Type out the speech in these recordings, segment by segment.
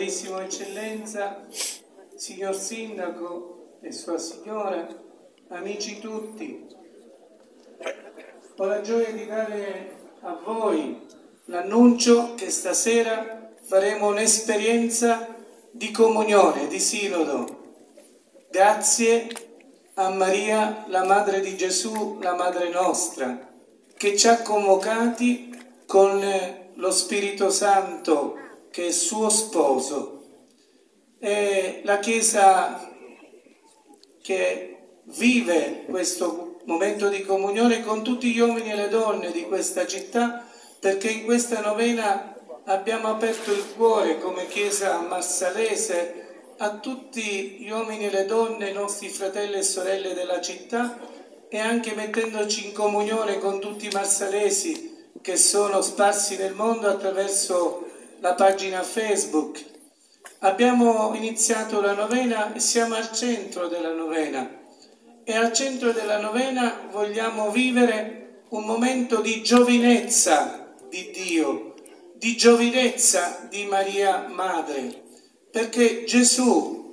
Carissimo Eccellenza, signor Sindaco e sua signora, amici tutti, ho la gioia di dare a voi l'annuncio che stasera faremo un'esperienza di comunione, di sinodo. Grazie a Maria, la Madre di Gesù, la Madre nostra, che ci ha convocati con lo Spirito Santo che è suo sposo. È la Chiesa che vive questo momento di comunione con tutti gli uomini e le donne di questa città, perché in questa novena abbiamo aperto il cuore come Chiesa massalese a tutti gli uomini e le donne, i nostri fratelli e sorelle della città e anche mettendoci in comunione con tutti i massalesi che sono sparsi nel mondo attraverso la pagina Facebook. Abbiamo iniziato la novena e siamo al centro della novena e al centro della novena vogliamo vivere un momento di giovinezza di Dio, di giovinezza di Maria Madre, perché Gesù,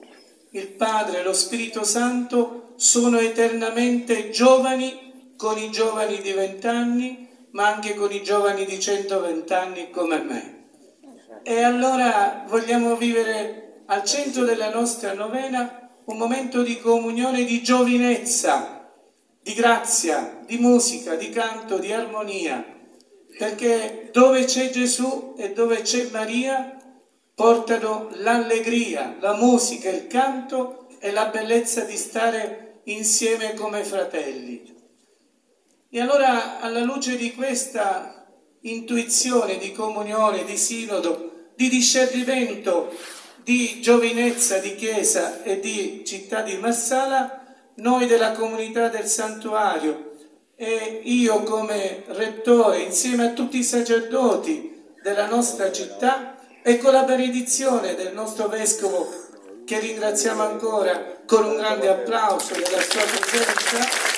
il Padre lo Spirito Santo sono eternamente giovani con i giovani di vent'anni ma anche con i giovani di 120 anni come me. E allora vogliamo vivere al centro della nostra novena un momento di comunione, di giovinezza, di grazia, di musica, di canto, di armonia, perché dove c'è Gesù e dove c'è Maria portano l'allegria, la musica, il canto e la bellezza di stare insieme come fratelli. E allora alla luce di questa intuizione di comunione, di sinodo, di discernimento, di giovinezza di Chiesa e di città di Marsala, noi della comunità del santuario. E io come rettore insieme a tutti i sacerdoti della nostra città e con la benedizione del nostro vescovo che ringraziamo ancora con un grande applauso della sua presenza,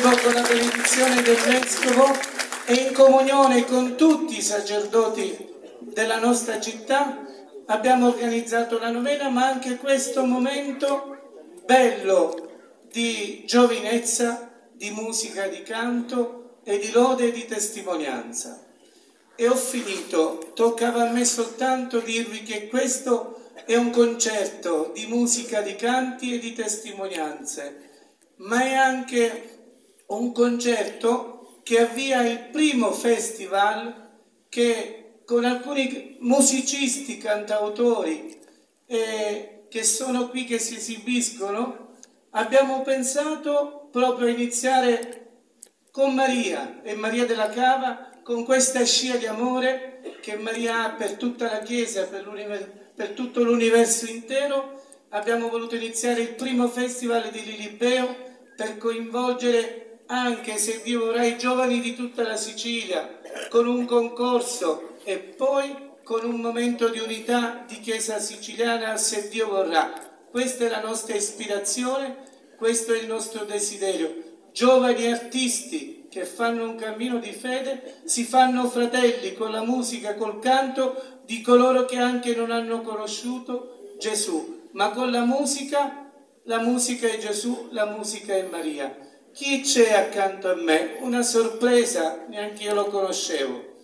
con la benedizione del Vescovo e in comunione con tutti i sacerdoti della nostra città abbiamo organizzato la novena, ma anche questo momento bello di giovinezza, di musica, di canto e di lode e di testimonianza. E ho finito, toccava a me soltanto dirvi che questo è un concerto di musica, di canti e di testimonianze, ma è anche un concerto che avvia il primo festival che con alcuni musicisti, cantautori eh, che sono qui, che si esibiscono, abbiamo pensato proprio a iniziare con Maria e Maria della Cava, con questa scia di amore che Maria ha per tutta la Chiesa, per, per tutto l'universo intero. Abbiamo voluto iniziare il primo festival di Lilibeo per coinvolgere anche se Dio vorrà i giovani di tutta la Sicilia, con un concorso e poi con un momento di unità di Chiesa siciliana, se Dio vorrà. Questa è la nostra ispirazione, questo è il nostro desiderio. Giovani artisti che fanno un cammino di fede si fanno fratelli con la musica, col canto di coloro che anche non hanno conosciuto Gesù, ma con la musica, la musica è Gesù, la musica è Maria chi c'è accanto a me? Una sorpresa, neanche io lo conoscevo.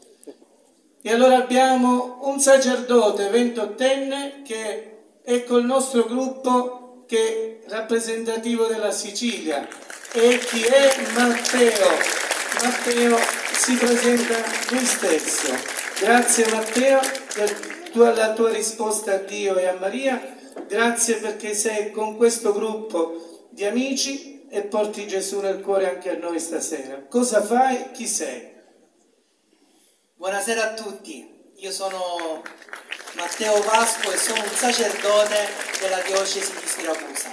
E allora abbiamo un sacerdote ventottenne che è col nostro gruppo che è rappresentativo della Sicilia. E chi è Matteo? Matteo si presenta lui stesso. Grazie Matteo per la tua risposta a Dio e a Maria. Grazie perché sei con questo gruppo di amici e porti Gesù nel cuore anche a noi stasera. Cosa fai? Chi sei? Buonasera a tutti, io sono Matteo Vasco e sono un sacerdote della diocesi di Siracusa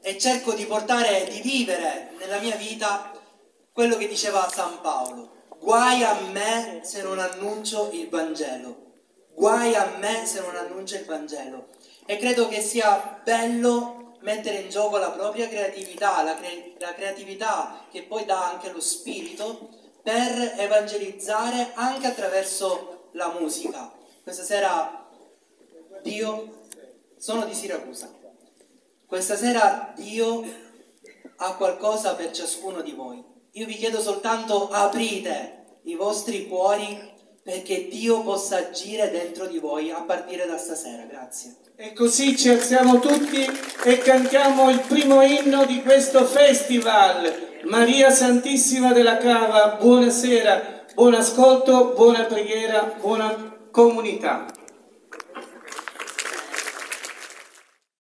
e cerco di portare, di vivere nella mia vita quello che diceva San Paolo. Guai a me se non annuncio il Vangelo. Guai a me se non annuncio il Vangelo. E credo che sia bello mettere in gioco la propria creatività, la, cre- la creatività che poi dà anche lo spirito per evangelizzare anche attraverso la musica. Questa sera Dio, sono di Siracusa, questa sera Dio ha qualcosa per ciascuno di voi. Io vi chiedo soltanto aprite i vostri cuori perché Dio possa agire dentro di voi a partire da stasera. Grazie. E così ci alziamo tutti e cantiamo il primo inno di questo festival. Maria Santissima della Cava, buonasera, buon ascolto, buona preghiera, buona comunità.